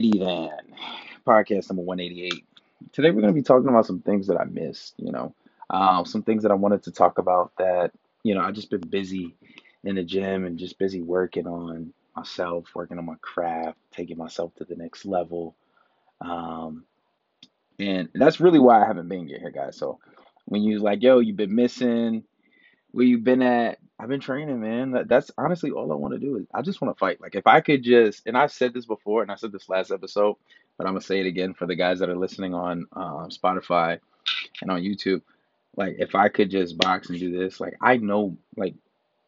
Van podcast number 188. Today we're going to be talking about some things that I missed, you know, um, some things that I wanted to talk about that, you know, I just been busy in the gym and just busy working on myself, working on my craft, taking myself to the next level. Um, and that's really why I haven't been here, guys. So when you like, yo, you've been missing, where you been at? I've been training, man. That, that's honestly all I want to do is I just want to fight. Like if I could just, and I've said this before, and I said this last episode, but I'm gonna say it again for the guys that are listening on uh, Spotify and on YouTube. Like if I could just box and do this, like I know, like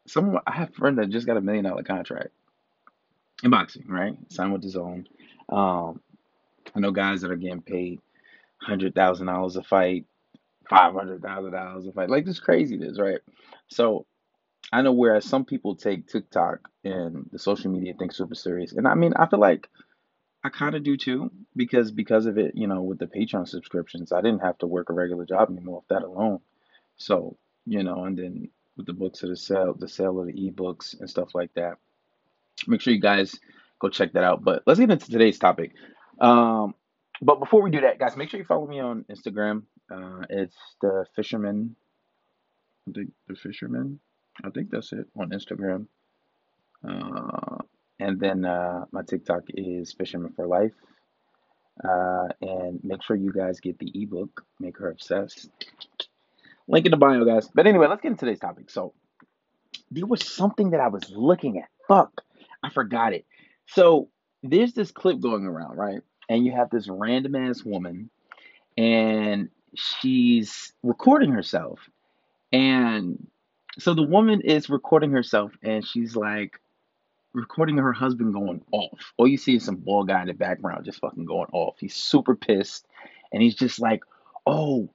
some I have a friend that just got a million dollar contract in boxing, right? Signed with DAZN. Um, I know guys that are getting paid hundred thousand dollars a fight, five hundred thousand dollars a fight. Like this craziness, right? So I know whereas some people take TikTok and the social media thing super serious, and I mean I feel like I kind of do too because because of it, you know, with the Patreon subscriptions, I didn't have to work a regular job anymore with that alone. So you know, and then with the books of the sale, the sale of the ebooks and stuff like that. Make sure you guys go check that out. But let's get into today's topic. Um, but before we do that, guys, make sure you follow me on Instagram. Uh, it's the fisherman. The, the fisherman. I think that's it on Instagram. Uh, and then uh, my TikTok is Fisherman for Life. Uh, and make sure you guys get the ebook, Make Her Obsessed. Link in the bio, guys. But anyway, let's get into today's topic. So, there was something that I was looking at. Fuck, I forgot it. So, there's this clip going around, right? And you have this random ass woman, and she's recording herself. And so the woman is recording herself, and she's like, recording her husband going off. All you see is some bald guy in the background just fucking going off. He's super pissed, and he's just like, "Oh,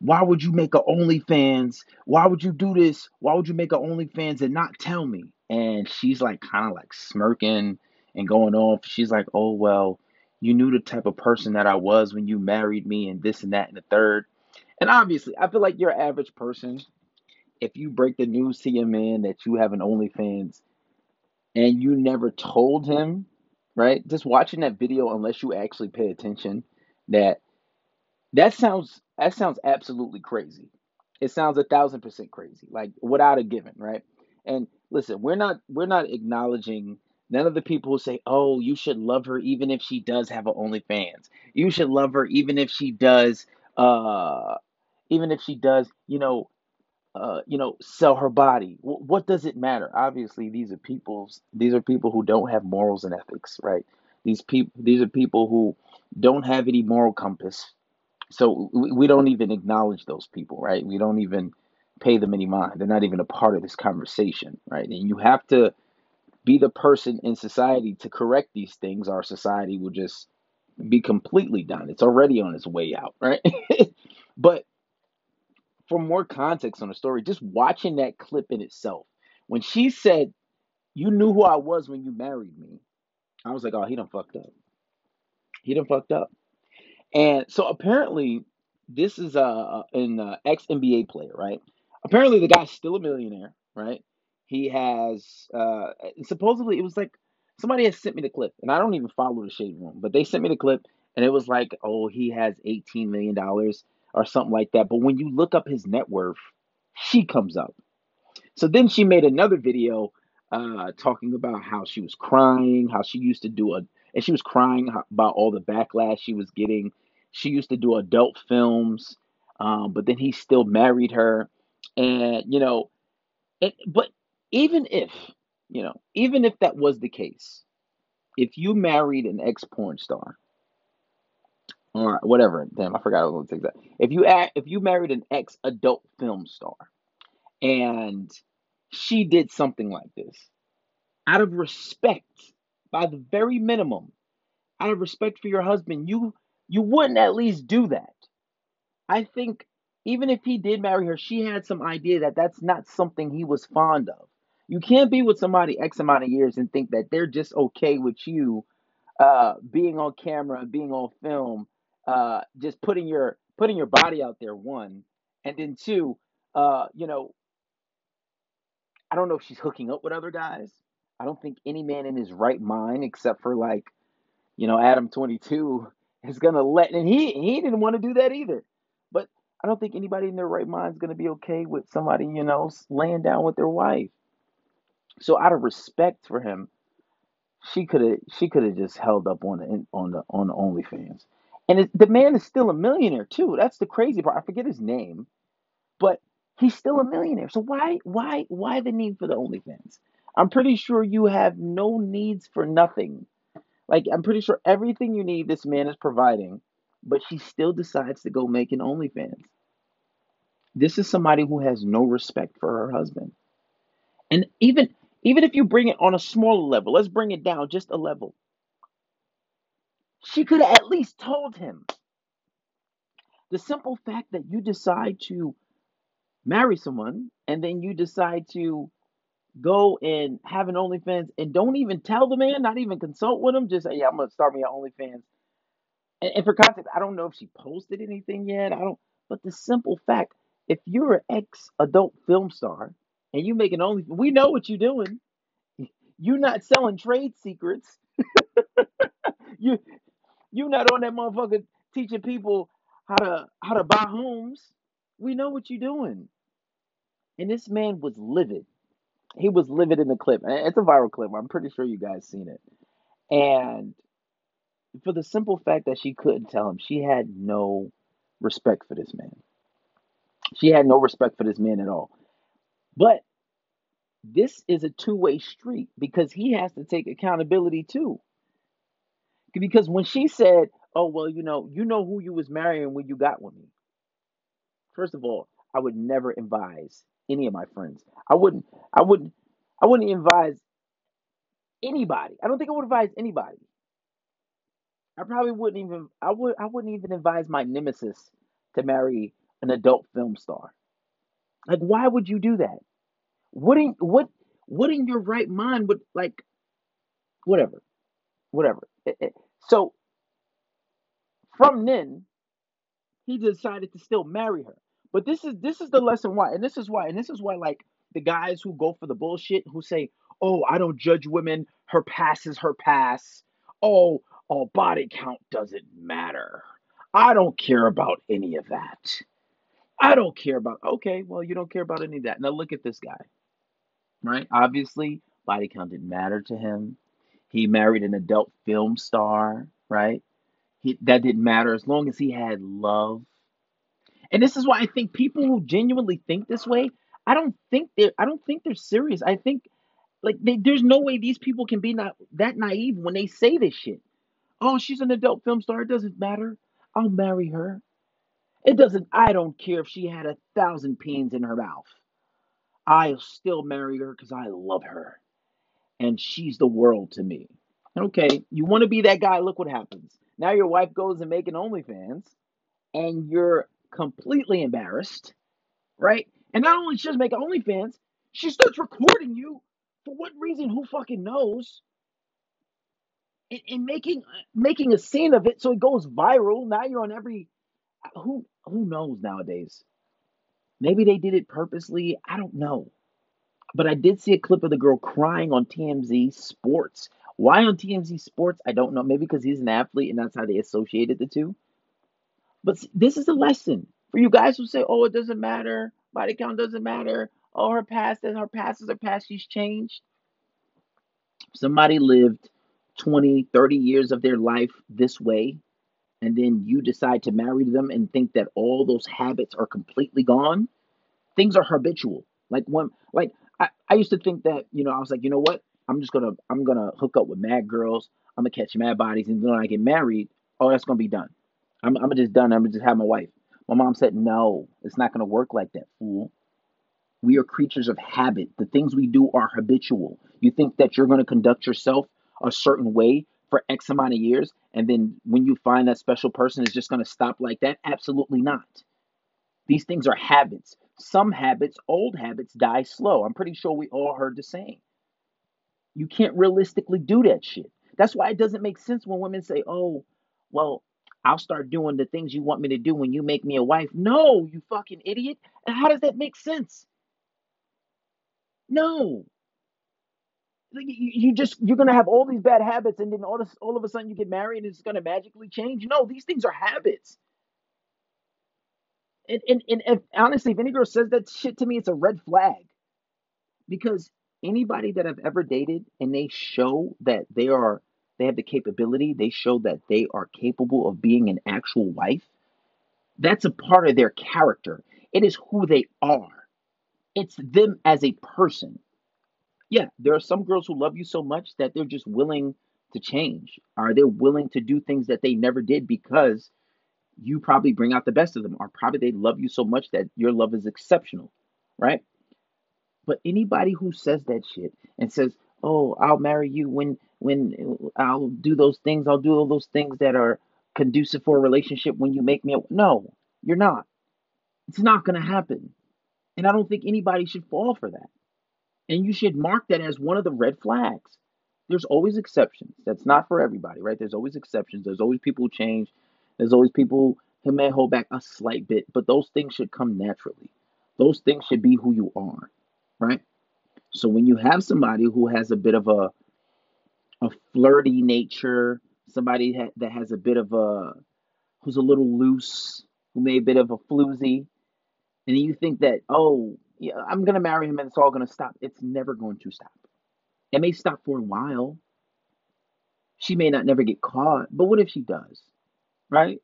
why would you make a OnlyFans? Why would you do this? Why would you make a OnlyFans and not tell me?" And she's like, kind of like smirking and going off. She's like, "Oh well." You knew the type of person that I was when you married me, and this and that and the third. And obviously, I feel like your average person, if you break the news to your man that you have an OnlyFans, and you never told him, right? Just watching that video, unless you actually pay attention, that that sounds that sounds absolutely crazy. It sounds a thousand percent crazy, like without a given, right? And listen, we're not we're not acknowledging none of the people who say, "Oh, you should love her even if she does have an OnlyFans. You should love her even if she does, uh, even if she does, you know, uh, you know, sell her body. W- what does it matter? Obviously, these are people's. These are people who don't have morals and ethics, right? These people. These are people who don't have any moral compass. So we, we don't even acknowledge those people, right? We don't even pay them any mind. They're not even a part of this conversation, right? And you have to be the person in society to correct these things. Our society will just be completely done. It's already on its way out, right? but for more context on the story, just watching that clip in itself, when she said, You knew who I was when you married me, I was like, Oh, he done fucked up. He done fucked up. And so apparently, this is a an uh, ex NBA player, right? Apparently, the guy's still a millionaire, right? He has uh, supposedly it was like somebody has sent me the clip, and I don't even follow the Shade Room, but they sent me the clip, and it was like, oh, he has eighteen million dollars or something like that. But when you look up his net worth, she comes up. So then she made another video uh, talking about how she was crying, how she used to do a, and she was crying about all the backlash she was getting. She used to do adult films, um, but then he still married her, and you know, it, but even if you know, even if that was the case, if you married an ex porn star, or whatever. Damn, I forgot I was going to take that. If you if you married an ex adult film star and she did something like this, out of respect, by the very minimum, out of respect for your husband, you you wouldn't at least do that. I think even if he did marry her, she had some idea that that's not something he was fond of. You can't be with somebody X amount of years and think that they're just okay with you uh, being on camera, being on film, uh, just putting your putting your body out there. One, and then two, uh, you know, I don't know if she's hooking up with other guys. I don't think any man in his right mind, except for like, you know, Adam 22 is going to let, and he, he didn't want to do that either. But I don't think anybody in their right mind is to be okay with somebody, you know, laying down with their wife. So out of respect for him, she could have she could have just held up on the on the on the OnlyFans. And it, the man is still a millionaire too. That's the crazy part. I forget his name, but he's still a millionaire. So why why why the need for the OnlyFans? I'm pretty sure you have no needs for nothing. Like I'm pretty sure everything you need this man is providing, but she still decides to go make an OnlyFans. This is somebody who has no respect for her husband. And even even if you bring it on a smaller level, let's bring it down just a level. She could have at least told him. The simple fact that you decide to marry someone and then you decide to go and have an OnlyFans and don't even tell the man, not even consult with him, just say, yeah, I'm gonna start me an OnlyFans. And, and for context, I don't know if she posted anything yet. I don't, but the simple fact, if you're an ex-adult film star and you make an Only, we know what you're doing. You're not selling trade secrets. you you're not on that motherfucker teaching people how to how to buy homes. We know what you're doing. And this man was livid. He was livid in the clip. It's a viral clip. I'm pretty sure you guys seen it. And for the simple fact that she couldn't tell him, she had no respect for this man. She had no respect for this man at all. But this is a two-way street because he has to take accountability too. Because when she said, "Oh well, you know, you know who you was marrying when you got with me," first of all, I would never advise any of my friends. I wouldn't. I wouldn't. I wouldn't advise anybody. I don't think I would advise anybody. I probably wouldn't even. I would. I wouldn't even advise my nemesis to marry an adult film star. Like, why would you do that? What in what what in your right mind would like whatever, whatever. Eh, eh, So from then, he decided to still marry her. But this is this is the lesson why, and this is why, and this is why like the guys who go for the bullshit who say, "Oh, I don't judge women. Her past is her past. Oh, oh, body count doesn't matter. I don't care about any of that. I don't care about." Okay, well, you don't care about any of that. Now look at this guy, right? Obviously, body count didn't matter to him. He married an adult film star, right? He, that didn't matter as long as he had love and this is why I think people who genuinely think this way, I don't think they're I don't think they're serious. I think like they, there's no way these people can be not that naive when they say this shit. Oh, she's an adult film star. It doesn't matter. I'll marry her. It doesn't. I don't care if she had a thousand pins in her mouth. I'll still marry her because I love her and she's the world to me. Okay, you want to be that guy? Look what happens. Now your wife goes and making OnlyFans, and you're completely embarrassed right? And not only she doesn't make OnlyFans, she starts recording you for what reason? Who fucking knows? And, and making making a scene of it so it goes viral. Now you're on every who who knows nowadays. Maybe they did it purposely. I don't know. But I did see a clip of the girl crying on TMZ Sports. Why on TMZ Sports? I don't know. Maybe because he's an athlete and that's how they associated the two. But this is a lesson for you guys who say, "Oh, it doesn't matter. Body count doesn't matter. Oh, her past is her past is her past. She's changed." Somebody lived 20, 30 years of their life this way, and then you decide to marry them and think that all those habits are completely gone. Things are habitual. Like when, like I, I used to think that, you know, I was like, you know what? I'm just gonna, I'm gonna hook up with mad girls. I'm gonna catch mad bodies, and then when I get married, oh, that's gonna be done. I'm, I'm just done. I'm gonna just have my wife. My mom said, no, it's not gonna work like that, fool. We are creatures of habit. The things we do are habitual. You think that you're to conduct yourself a certain way for X amount of years, and then when you find that special person is just going to stop like that? Absolutely not. These things are habits. Some habits, old habits, die slow. I'm pretty sure we all heard the saying. You can't realistically do that shit. That's why it doesn't make sense when women say, oh, well, I'll start doing the things you want me to do when you make me a wife. No, you fucking idiot. How does that make sense? No. You, just you're gonna have all these bad habits, and then all all of a sudden you get married, and it's gonna magically change. No, these things are habits. And and, and if, honestly, if any girl says that shit to me, it's a red flag because anybody that I've ever dated and they show that they are they have the capability, they show that they are capable of being an actual wife. That's a part of their character. It is who they are. It's them as a person. Yeah, there are some girls who love you so much that they're just willing to change. Are they're willing to do things that they never did because you probably bring out the best of them. Or probably they love you so much that your love is exceptional, right? But anybody who says that shit and says, "Oh, I'll marry you when when I'll do those things, I'll do all those things that are conducive for a relationship when you make me a no, you're not. It's not to happen. And I don't think anybody should fall for that. And you should mark that as one of the red flags. There's always exceptions. That's not for everybody, right? There's always exceptions. There's always people who change. There's always people who may hold back a slight bit, but those things should come naturally. Those things should be who you are, right? So when you have somebody who has a bit of a a flirty nature, somebody ha- that has a bit of a who's a little loose, who may a bit of a floozy, and you think that oh yeah, I'm gonna marry him and it's all gonna stop. It's never going to stop. It may stop for a while. She may not never get caught, but what if she does? Right?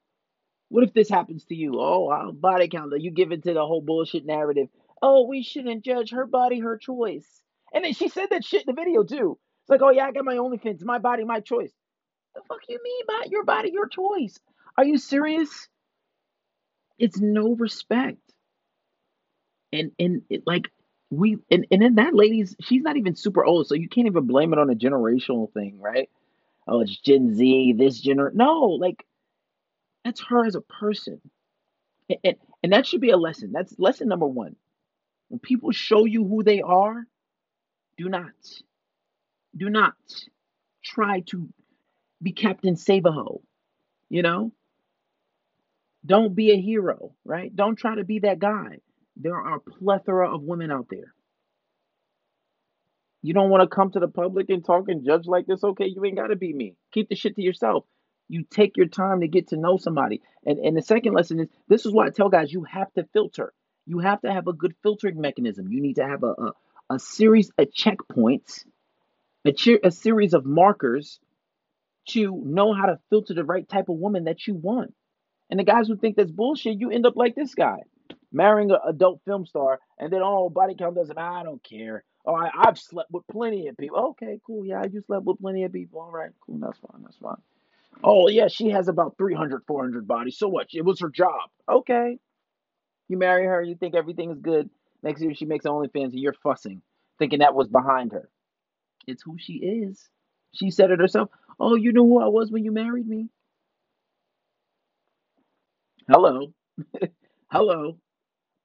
What if this happens to you? Oh, I'll body count. You give into the whole bullshit narrative. Oh, we shouldn't judge her body, her choice. And then she said that shit in the video too. It's like, oh yeah, I got my OnlyFans, my body, my choice. The fuck you mean by your body, your choice? Are you serious? It's no respect. And and it, like we and and then that lady's she's not even super old, so you can't even blame it on a generational thing, right? Oh, it's Gen Z, this gener. No, like that's her as a person, and, and and that should be a lesson. That's lesson number one. When people show you who they are, do not, do not try to be Captain Save-A-Ho. You know, don't be a hero, right? Don't try to be that guy. There are a plethora of women out there. You don't want to come to the public and talk and judge like this? Okay, you ain't got to be me. Keep the shit to yourself. You take your time to get to know somebody. And and the second lesson is this is why I tell guys you have to filter. You have to have a good filtering mechanism. You need to have a a, a series of checkpoints, a, che- a series of markers to know how to filter the right type of woman that you want. And the guys who think that's bullshit, you end up like this guy, marrying an adult film star, and then oh, body count doesn't. I don't care. Oh, I, I've slept with plenty of people. Okay, cool. Yeah, you slept with plenty of people. All right, cool. That's fine. That's fine. Oh, yeah, she has about 300, 400 bodies. So what? It was her job. Okay. You marry her, you think everything is good. Next year she makes OnlyFans and you're fussing, thinking that was behind her. It's who she is. She said it herself. Oh, you knew who I was when you married me? Hello. Hello.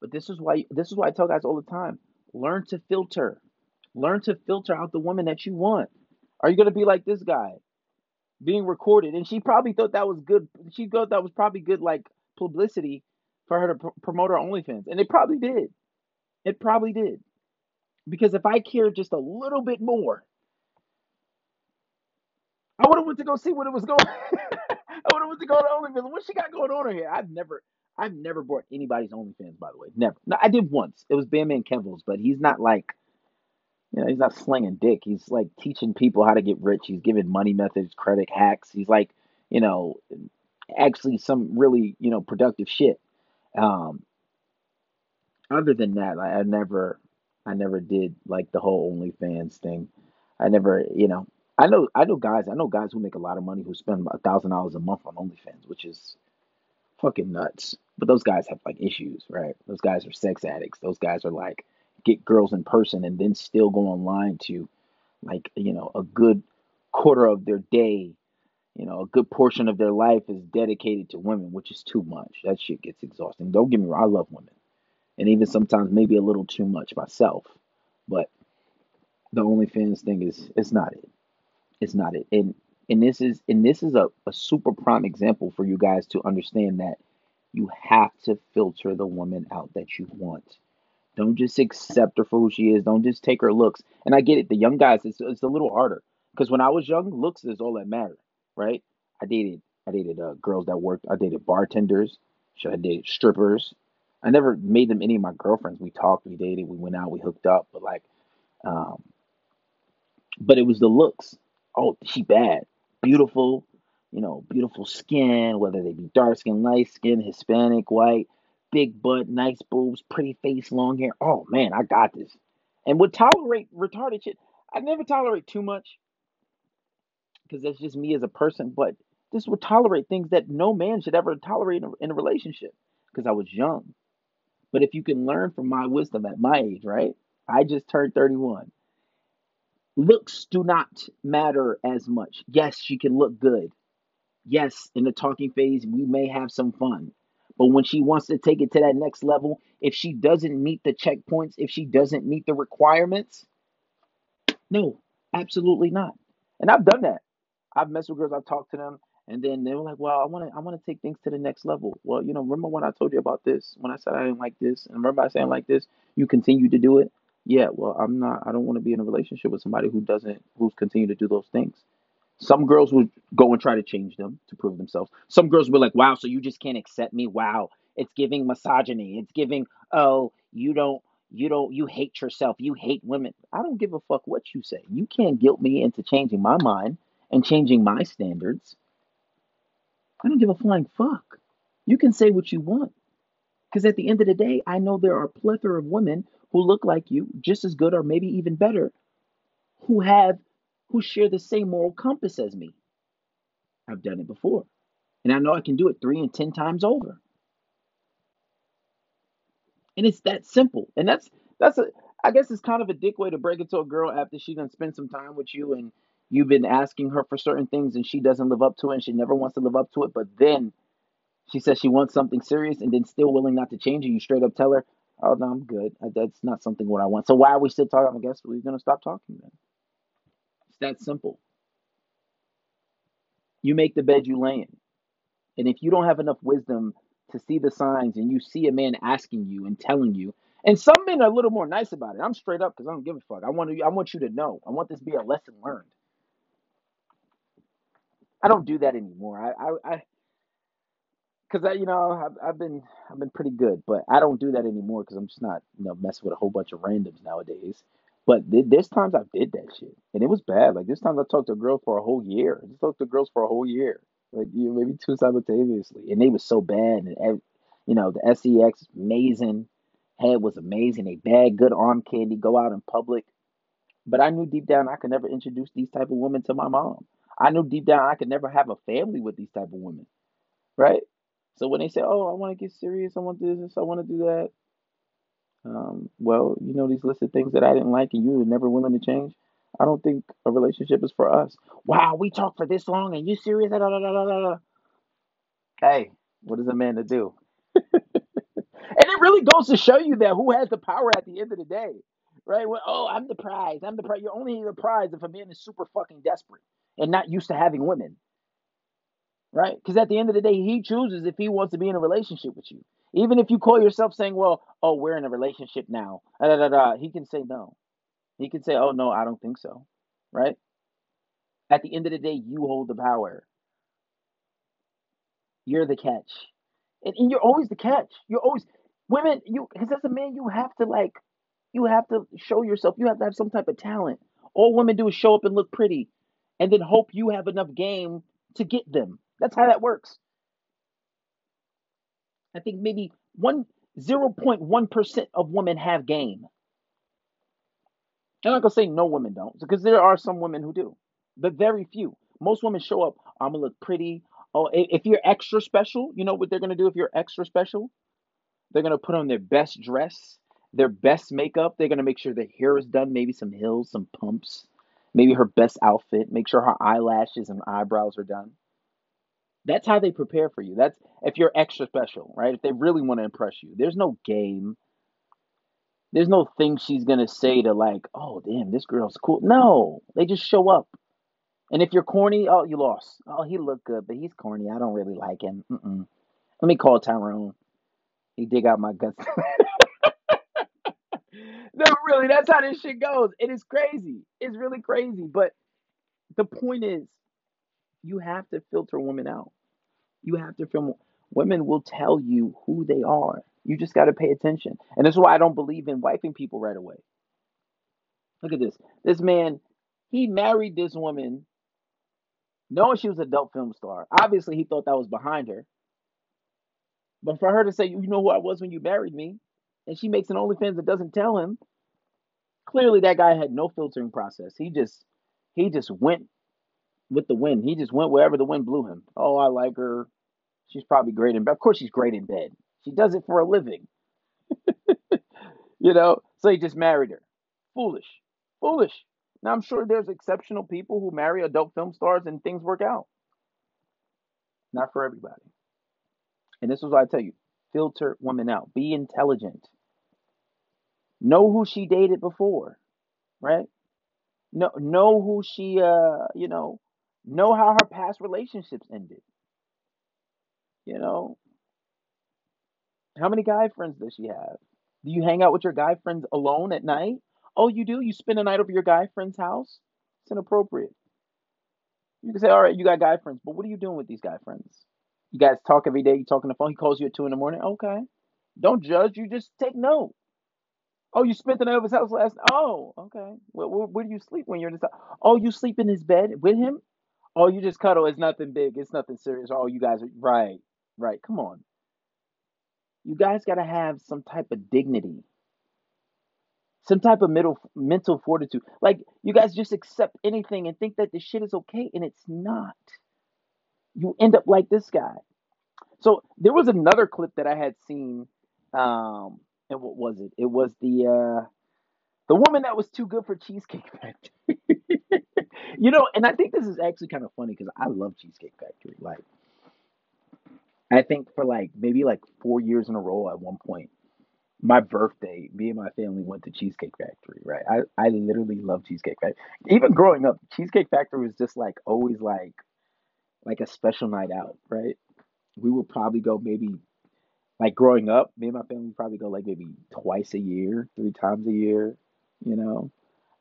But this is why this is why I tell guys all the time. Learn to filter. Learn to filter out the woman that you want. Are you gonna be like this guy? being recorded, and she probably thought that was good. She thought that was probably good, like publicity for her to pr- promote her OnlyFans, and it probably did. It probably did, because if I cared just a little bit more, I would have went to go see what it was going. I would have went to go to OnlyFans. What she got going on here? I've never, I've never bought anybody's OnlyFans. By the way, never. No, I did once. It was Bandman Kevo's, but he's not like you know, he's not slinging dick. He's like teaching people how to get rich. He's giving money methods, credit hacks. He's like, you know, actually some really, you know, productive shit. Um, other than that, I, I never, I never did like the whole OnlyFans thing. I never, you know, I know, I know guys, I know guys who make a lot of money who spend a thousand dollars a month on OnlyFans, which is fucking nuts. But those guys have like issues, right? Those guys are sex addicts. Those guys are like get girls in person and then still go online to like you know a good quarter of their day. You know a good portion of their life is dedicated to women which is too much. That shit gets exhausting. Don't get me wrong i love women. And even sometimes maybe a little too much myself. But the OnlyFans thing is it's not it. It's not it. And and this is and this is a, a super prime example for you guys to understand that you have to filter the woman out that you want Don't just accept her for who she is. Don't just take her looks. And I get it. The young guys, it's, it's a little harder because when I was young, looks is all that mattered, right? I dated I dated uh, girls that worked. I dated bartenders. I dated strippers? I never made them any of my girlfriends. We talked, we dated, we went out, we hooked up, but like, um, but it was the looks. Oh, she bad, beautiful, you know, beautiful skin, whether they be dark skin, light skin, Hispanic, white, big butt, nice boobs, pretty face, long hair. Oh man, I got this. And would tolerate retarded shit. I never tolerate too much because that's just me as a person, but this would tolerate things that no man should ever tolerate in a, in a relationship because I was young. But if you can learn from my wisdom at my age, right? I just turned 31. Looks do not matter as much. Yes, she can look good. Yes, in the talking phase, we may have some fun. But when she wants to take it to that next level, if she doesn't meet the checkpoints, if she doesn't meet the requirements, no, absolutely not. And I've done that. I've messed with girls, I've talked to them, and then they were like, "Well, I want to, I want to take things to the next level." Well, you know, remember when I told you about this? When I said I didn't like this, and remember I saying like this, you continue to do it. Yeah, well, I'm not. I don't want to be in a relationship with somebody who doesn't, who's continue to do those things. Some girls would go and try to change them to prove themselves. Some girls were like, "Wow, so you just can't accept me? Wow, it's giving misogyny. It's giving, oh, you don't, you don't, you hate yourself. You hate women. I don't give a fuck what you say. You can't guilt me into changing my mind and changing my standards. I don't give a flying fuck. You can say what you want. Because at the end of the day, I know there are a plethora of women who look like you, just as good or maybe even better, who have who share the same moral compass as me. I've done it before. And I know I can do it three and ten times over. And it's that simple. And that's that's a I guess it's kind of a dick way to break it to a girl after she done spend some time with you and you've been asking her for certain things and she doesn't live up to it and she never wants to live up to it, but then she says she wants something serious and then still willing not to change it. You straight up tell her, "Oh no, I'm good. That's not something what I want." So why are we still talking? I guess we're gonna stop talking then. It's that simple. You make the bed you lay in, and if you don't have enough wisdom to see the signs, and you see a man asking you and telling you, and some men are a little more nice about it. I'm straight up because I don't give a fuck. I want to. I want you to know. I want this to be a lesson learned. I don't do that anymore. I, I, I because I, you know, I've, I've been, I've been pretty good, but I don't do that anymore because I'm just not, you know, messing with a whole bunch of randoms nowadays. But th- there's times I did that shit, and it was bad. Like this time I talked to a girl for a whole year. I just talked to girls for a whole year, like you know, maybe two simultaneously, and they was so bad. And you know, the sex amazing, head was amazing. They bad, good arm candy, go out in public. But I knew deep down I could never introduce these type of women to my mom. I knew deep down I could never have a family with these type of women, right? So when they say, "Oh, I want to get serious, I want to do this, I want to do that," um, well, you know these listed things that I didn't like, and you were never willing to change. I don't think a relationship is for us. Wow, we talked for this long, and you serious? Da, da, da. Hey, what is a man to do? and it really goes to show you that who has the power at the end of the day, right? Well, oh, I'm the prize. I'm the prize. You're only the prize if a man is super fucking desperate and not used to having women right? Because at the end of the day, he chooses if he wants to be in a relationship with you. Even if you call yourself saying, "Well, oh, we're in a relationship now," da, da, da, he can say no. He can say, "Oh no, I don't think so," right? At the end of the day, you hold the power. You're the catch, and, and you're always the catch. You're always women. You because as a man, you have to like, you have to show yourself. You have to have some type of talent. All women do is show up and look pretty, and then hope you have enough game to get them. That's how that works. I think maybe one 0.1% of women have game. I'm not gonna say no women don't, because there are some women who do, but very few. Most women show up. I'm gonna look pretty. Oh, if you're extra special, you know what they're gonna do if you're extra special? They're gonna put on their best dress, their best makeup. They're gonna make sure their hair is done, maybe some heels, some pumps, maybe her best outfit. Make sure her eyelashes and eyebrows are done. That's how they prepare for you. That's if you're extra special, right? If they really want to impress you. There's no game. There's no thing she's gonna say to like, oh damn, this girl's cool. No, they just show up. And if you're corny, oh, you lost. Oh, he looked good, but he's corny. I don't really like him. Mm-mm. Let me call Tyrone. He dig out my guts. no, really, that's how this shit goes. It is crazy. It's really crazy. But the point is, you have to filter women out. You have to film. Women will tell you who they are. You just got to pay attention. And that's why I don't believe in wiping people right away. Look at this. This man, he married this woman knowing she was a dope film star. Obviously, he thought that was behind her. But for her to say, you know who I was when you married me, and she makes an OnlyFans that doesn't tell him, clearly that guy had no filtering process. He just he just went with the wind. He just went wherever the wind blew him. Oh, I like her. She's probably great in bed. Of course, she's great in bed. She does it for a living. you know, so he just married her. Foolish. Foolish. Now, I'm sure there's exceptional people who marry adult film stars and things work out. Not for everybody. And this is what I tell you filter women out. Be intelligent. Know who she dated before, right? Know, know who she, uh, you know, know how her past relationships ended. You know, how many guy friends does she have? Do you hang out with your guy friends alone at night? Oh, you do? You spend a night over your guy friend's house? It's inappropriate. You can say, all right, you got guy friends, but what are you doing with these guy friends? You guys talk every day, you talk on the phone, he calls you at two in the morning. Okay. Don't judge, you just take note. Oh, you spent the night over his house last Oh, okay. Well, where, where do you sleep when you're in his house? Oh, you sleep in his bed with him? Oh, you just cuddle. It's nothing big. It's nothing serious. Oh, you guys are right. Right. Come on. You guys got to have some type of dignity some type of middle mental fortitude. Like you guys just accept anything and think that the shit is okay, and it's not. You end up like this guy. So there was another clip that I had seen, um, and what was it? It was the uh, the woman that was too good for Cheesecake Factory. You know, and I think this is actually kind of funny because I love Cheesecake Factory. Like, I think for like maybe like four years in a row at one point, my birthday, me and my family went to Cheesecake Factory, right? I, I literally love Cheesecake Factory. Even growing up, Cheesecake Factory was just like always like like a special night out, right? We would probably go maybe like growing up, me and my family would probably go like maybe twice a year, three times a year, you know.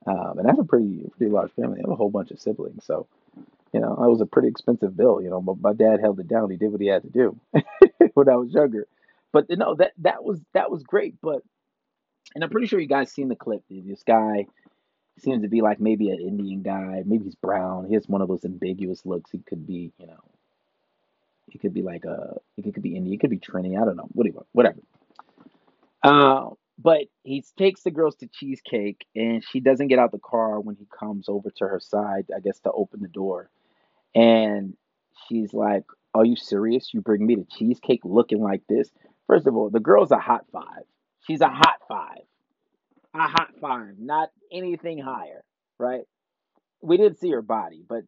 Um, and have a pretty pretty large family. I have a whole bunch of siblings, so you know, it was a pretty expensive bill, you know, but my dad held it down. He did what he had to do when I was younger. But no, that that was that was great. But and I'm pretty sure you guys seen the clip. This guy seems to be like maybe an Indian guy. Maybe he's brown. He has one of those ambiguous looks. He could be, you know, he could be like a, he could be Indian. He could be Trini. I don't know. Whatever. Whatever. Uh, but he takes the girls to cheesecake, and she doesn't get out the car when he comes over to her side. I guess to open the door, and she's like, "Are you serious? You bring me to cheesecake looking like this?" First of all, the girl's a hot five. She's a hot five. A hot five, not anything higher, right? We didn't see her body, but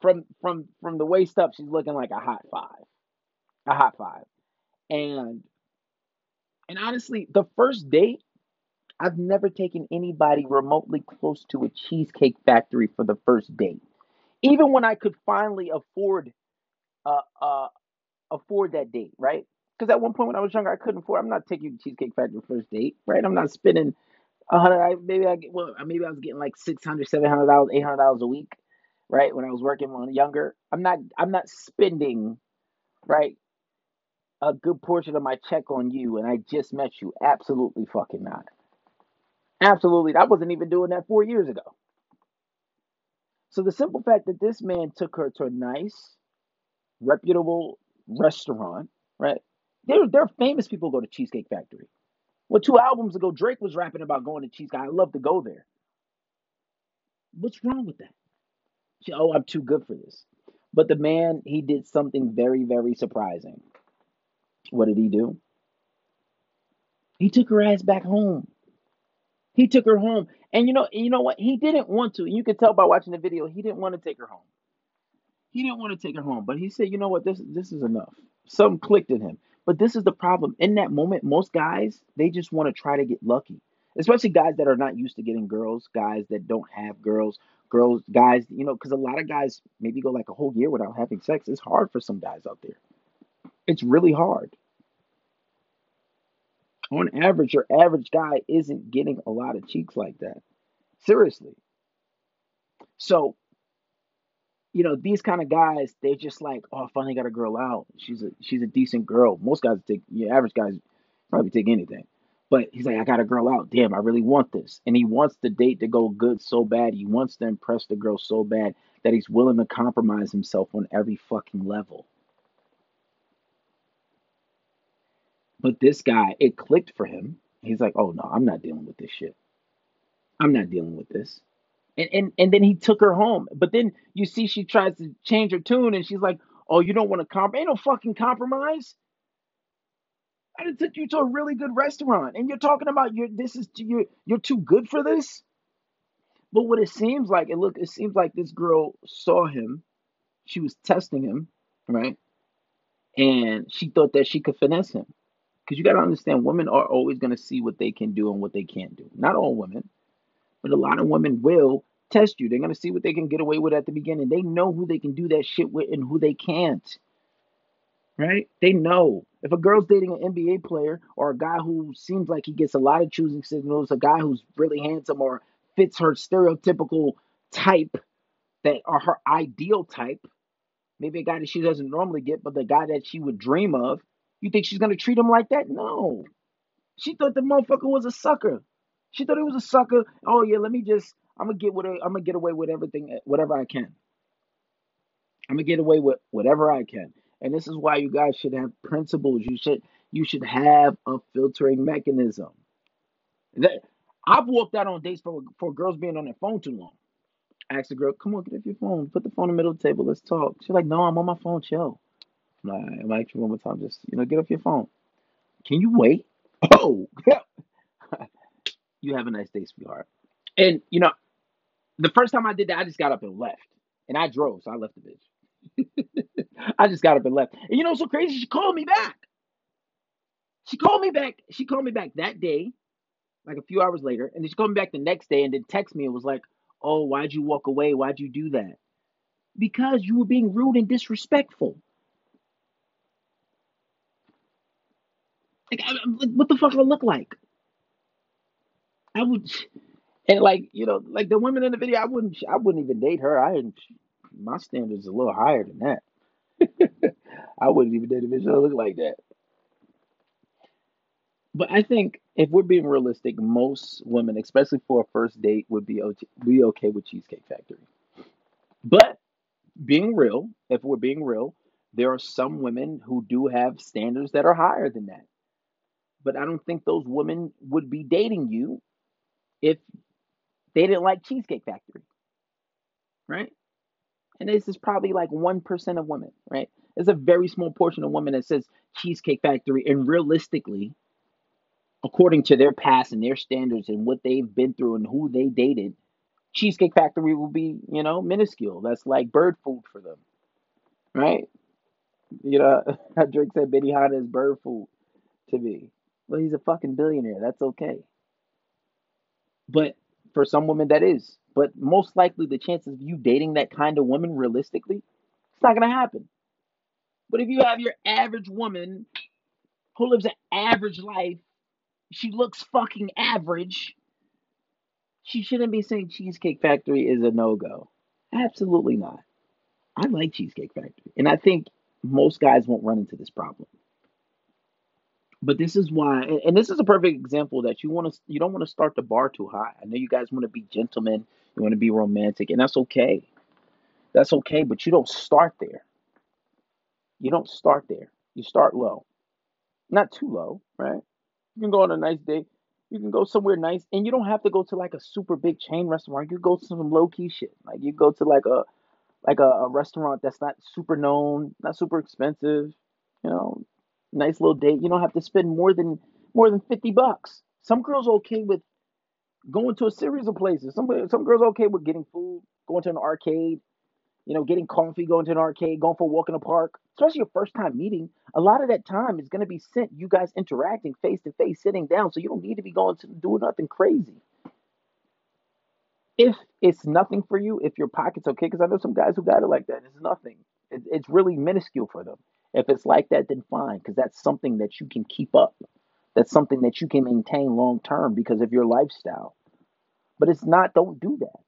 from from from the waist up, she's looking like a hot five. A hot five. And and honestly, the first date, I've never taken anybody remotely close to a cheesecake factory for the first date. Even when I could finally afford uh uh afford that date, right? Because at one point when I was younger, I couldn't afford. I'm not taking Cheesecake Factory first date, right? I'm not spending a hundred. Maybe I get well, maybe I was getting like six hundred, seven hundred dollars, eight hundred dollars a week, right? When I was working when younger, I'm not. I'm not spending, right? A good portion of my check on you, and I just met you. Absolutely fucking not. Absolutely, I wasn't even doing that four years ago. So the simple fact that this man took her to a nice, reputable restaurant, right? There, there are famous people go to Cheesecake Factory. Well, two albums ago, Drake was rapping about going to Cheesecake. I love to go there. What's wrong with that? She, oh, I'm too good for this. But the man, he did something very, very surprising. What did he do? He took her ass back home. He took her home. And you know, you know what? He didn't want to. You could tell by watching the video, he didn't want to take her home. He didn't want to take her home, but he said, "You know what? This this is enough." Something clicked in him. But this is the problem. In that moment, most guys, they just want to try to get lucky. Especially guys that are not used to getting girls, guys that don't have girls, girls, guys, you know, because a lot of guys maybe go like a whole year without having sex. It's hard for some guys out there. It's really hard. On average, your average guy isn't getting a lot of cheeks like that. Seriously. So, you know, these kind of guys, they're just like, oh, I finally got a girl out. She's a she's a decent girl. Most guys take your average guys probably take anything. But he's like, I got a girl out. Damn, I really want this. And he wants the date to go good so bad. He wants to impress the girl so bad that he's willing to compromise himself on every fucking level. But this guy, it clicked for him. He's like, oh no, I'm not dealing with this shit. I'm not dealing with this. And, and and then he took her home. But then you see she tries to change her tune and she's like, Oh, you don't want to compromise? Ain't no fucking compromise. I just took you to a really good restaurant and you're talking about you're this is you're you're too good for this. But what it seems like, it look, it seems like this girl saw him. She was testing him, right? And she thought that she could finesse him. Because you got to understand, women are always going to see what they can do and what they can't do. Not all women, but a lot of women will test you. They're going to see what they can get away with at the beginning. They know who they can do that shit with and who they can't. Right? They know. If a girl's dating an NBA player or a guy who seems like he gets a lot of choosing signals, a guy who's really handsome or fits her stereotypical type that are her ideal type, maybe a guy that she doesn't normally get, but the guy that she would dream of, you think she's gonna treat him like that? No. She thought the motherfucker was a sucker. She thought he was a sucker. Oh yeah, let me just I'm gonna get what I'm gonna get away with everything, uh, whatever I can. I'm gonna get away with whatever I can. And this is why you guys should have principles. You should you should have a filtering mechanism. That I've walked out on dates for for girls being on their phone too long. I asked the girl, "Come on, get off your phone. Put the phone in the middle of the table. Let's talk." She's like, "No, I'm on my phone. Chill." I'm like, I'm like, one more time. Just you know, get off your phone. Can you wait? Oh, you have a nice day, sweetheart. And you know, the first time I did that, I just got up and left, and I drove, so I left the bitch. I just got up and left. And you know, so crazy. She called me back. She called me back. She called me back that day like a few hours later, and then she called me back the next day and then text me and was like, "Oh, why'd you walk away? Why'd you do that?" Because you were being rude and disrespectful. Like, I, like what the fuck I look like? I would, and like you know, like the women in the video, I wouldn't, I wouldn't even date her. I, my standards are a little higher than that. I wouldn't even date a bitch that look like that. But I think if we're being realistic, most women, especially for a first date, would be be okay with Cheesecake Factory. But being real, if we're being real, there are some women who do have standards that are higher than that. But I don't think those women would be dating you if they didn't like Cheesecake Factory. Right? And this is probably like 1% of women, right? It's a very small portion of women that says Cheesecake Factory. And realistically, according to their past and their standards and what they've been through and who they dated, Cheesecake Factory will be, you know, minuscule. That's like bird food for them, right? You know, Drake said Benihana is bird food to me. Well, he's a fucking billionaire. That's okay. But for some women, that is. But most likely, the chances of you dating that kind of woman realistically, it's not going to happen. But if you have your average woman who lives an average life she looks fucking average. She shouldn't be saying Cheesecake Factory is a no go. Absolutely not. I like Cheesecake Factory. And I think most guys won't run into this problem. But this is why, and this is a perfect example that you want to, you don't want to start the bar too high. I know you guys want to be gentlemen, you want to be romantic, and that's okay. That's okay, but you don't start there. You don't start there. You start low, not too low, right? You can go on a nice day. You can go somewhere nice, and you don't have to go to like a super big chain restaurant. You go to some low key shit. Like you go to like a like a, a restaurant that's not super known, not super expensive. You know, nice little date. You don't have to spend more than more than fifty bucks. Some girls okay with going to a series of places. Some some girls okay with getting food, going to an arcade, you know, getting coffee, going to an arcade, going for a walk in the park, especially your first time meeting, a lot of that time is going to be spent you guys interacting face to face, sitting down. So you don't need to be going to do nothing crazy. If it's nothing for you, if your pocket's okay, because I know some guys who got it like that, it's nothing. It, it's really minuscule for them. If it's like that, then fine, because that's something that you can keep up. That's something that you can maintain long term because of your lifestyle. But it's not, don't do that.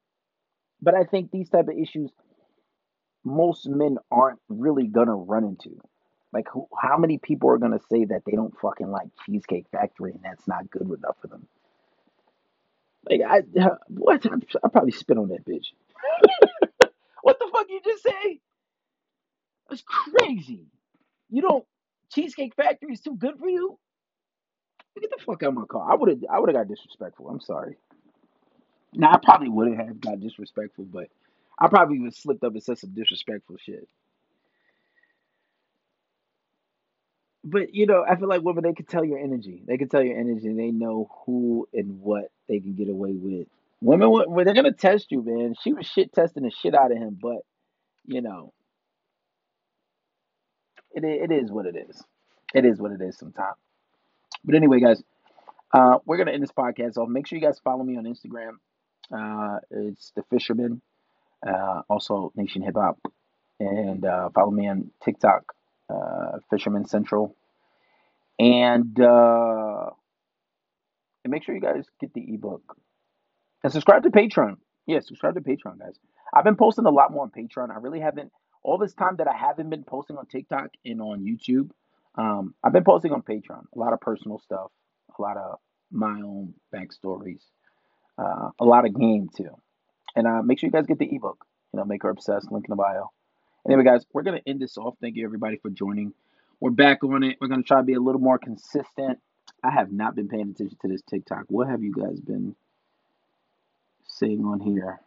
But I think these type of issues most men aren't really gonna run into. Like, who, how many people are gonna say that they don't fucking like Cheesecake Factory and that's not good enough for them? Like, I what? I probably spit on that bitch. what the fuck you just say? That's crazy. You don't Cheesecake Factory is too good for you? Get the fuck out of my car. I would have I would have got disrespectful. I'm sorry. Now I probably wouldn't have got disrespectful, but I probably would have slipped up and said some disrespectful shit. But you know, I feel like women they can tell your energy. They can tell your energy. They know who and what they can get away with. Women, they're gonna test you, man. She was shit testing the shit out of him, but you know, it it is what it is. It is what it is sometimes. But anyway, guys, uh, we're gonna end this podcast off. Make sure you guys follow me on Instagram. Uh, it's the Fisherman, uh, also Nation Hip Hop, and uh, follow me on TikTok, uh, Fisherman Central, and uh, and make sure you guys get the ebook and subscribe to Patreon. Yeah, subscribe to Patreon, guys. I've been posting a lot more on Patreon. I really haven't all this time that I haven't been posting on TikTok and on YouTube. Um, I've been posting on Patreon a lot of personal stuff, a lot of my own backstories, uh, a lot of game too. And uh, make sure you guys get the ebook. You know, make her obsessed. Link in the bio. Anyway, guys, we're gonna end this off. Thank you everybody for joining. We're back on it. We're gonna try to be a little more consistent. I have not been paying attention to this TikTok. What have you guys been saying on here?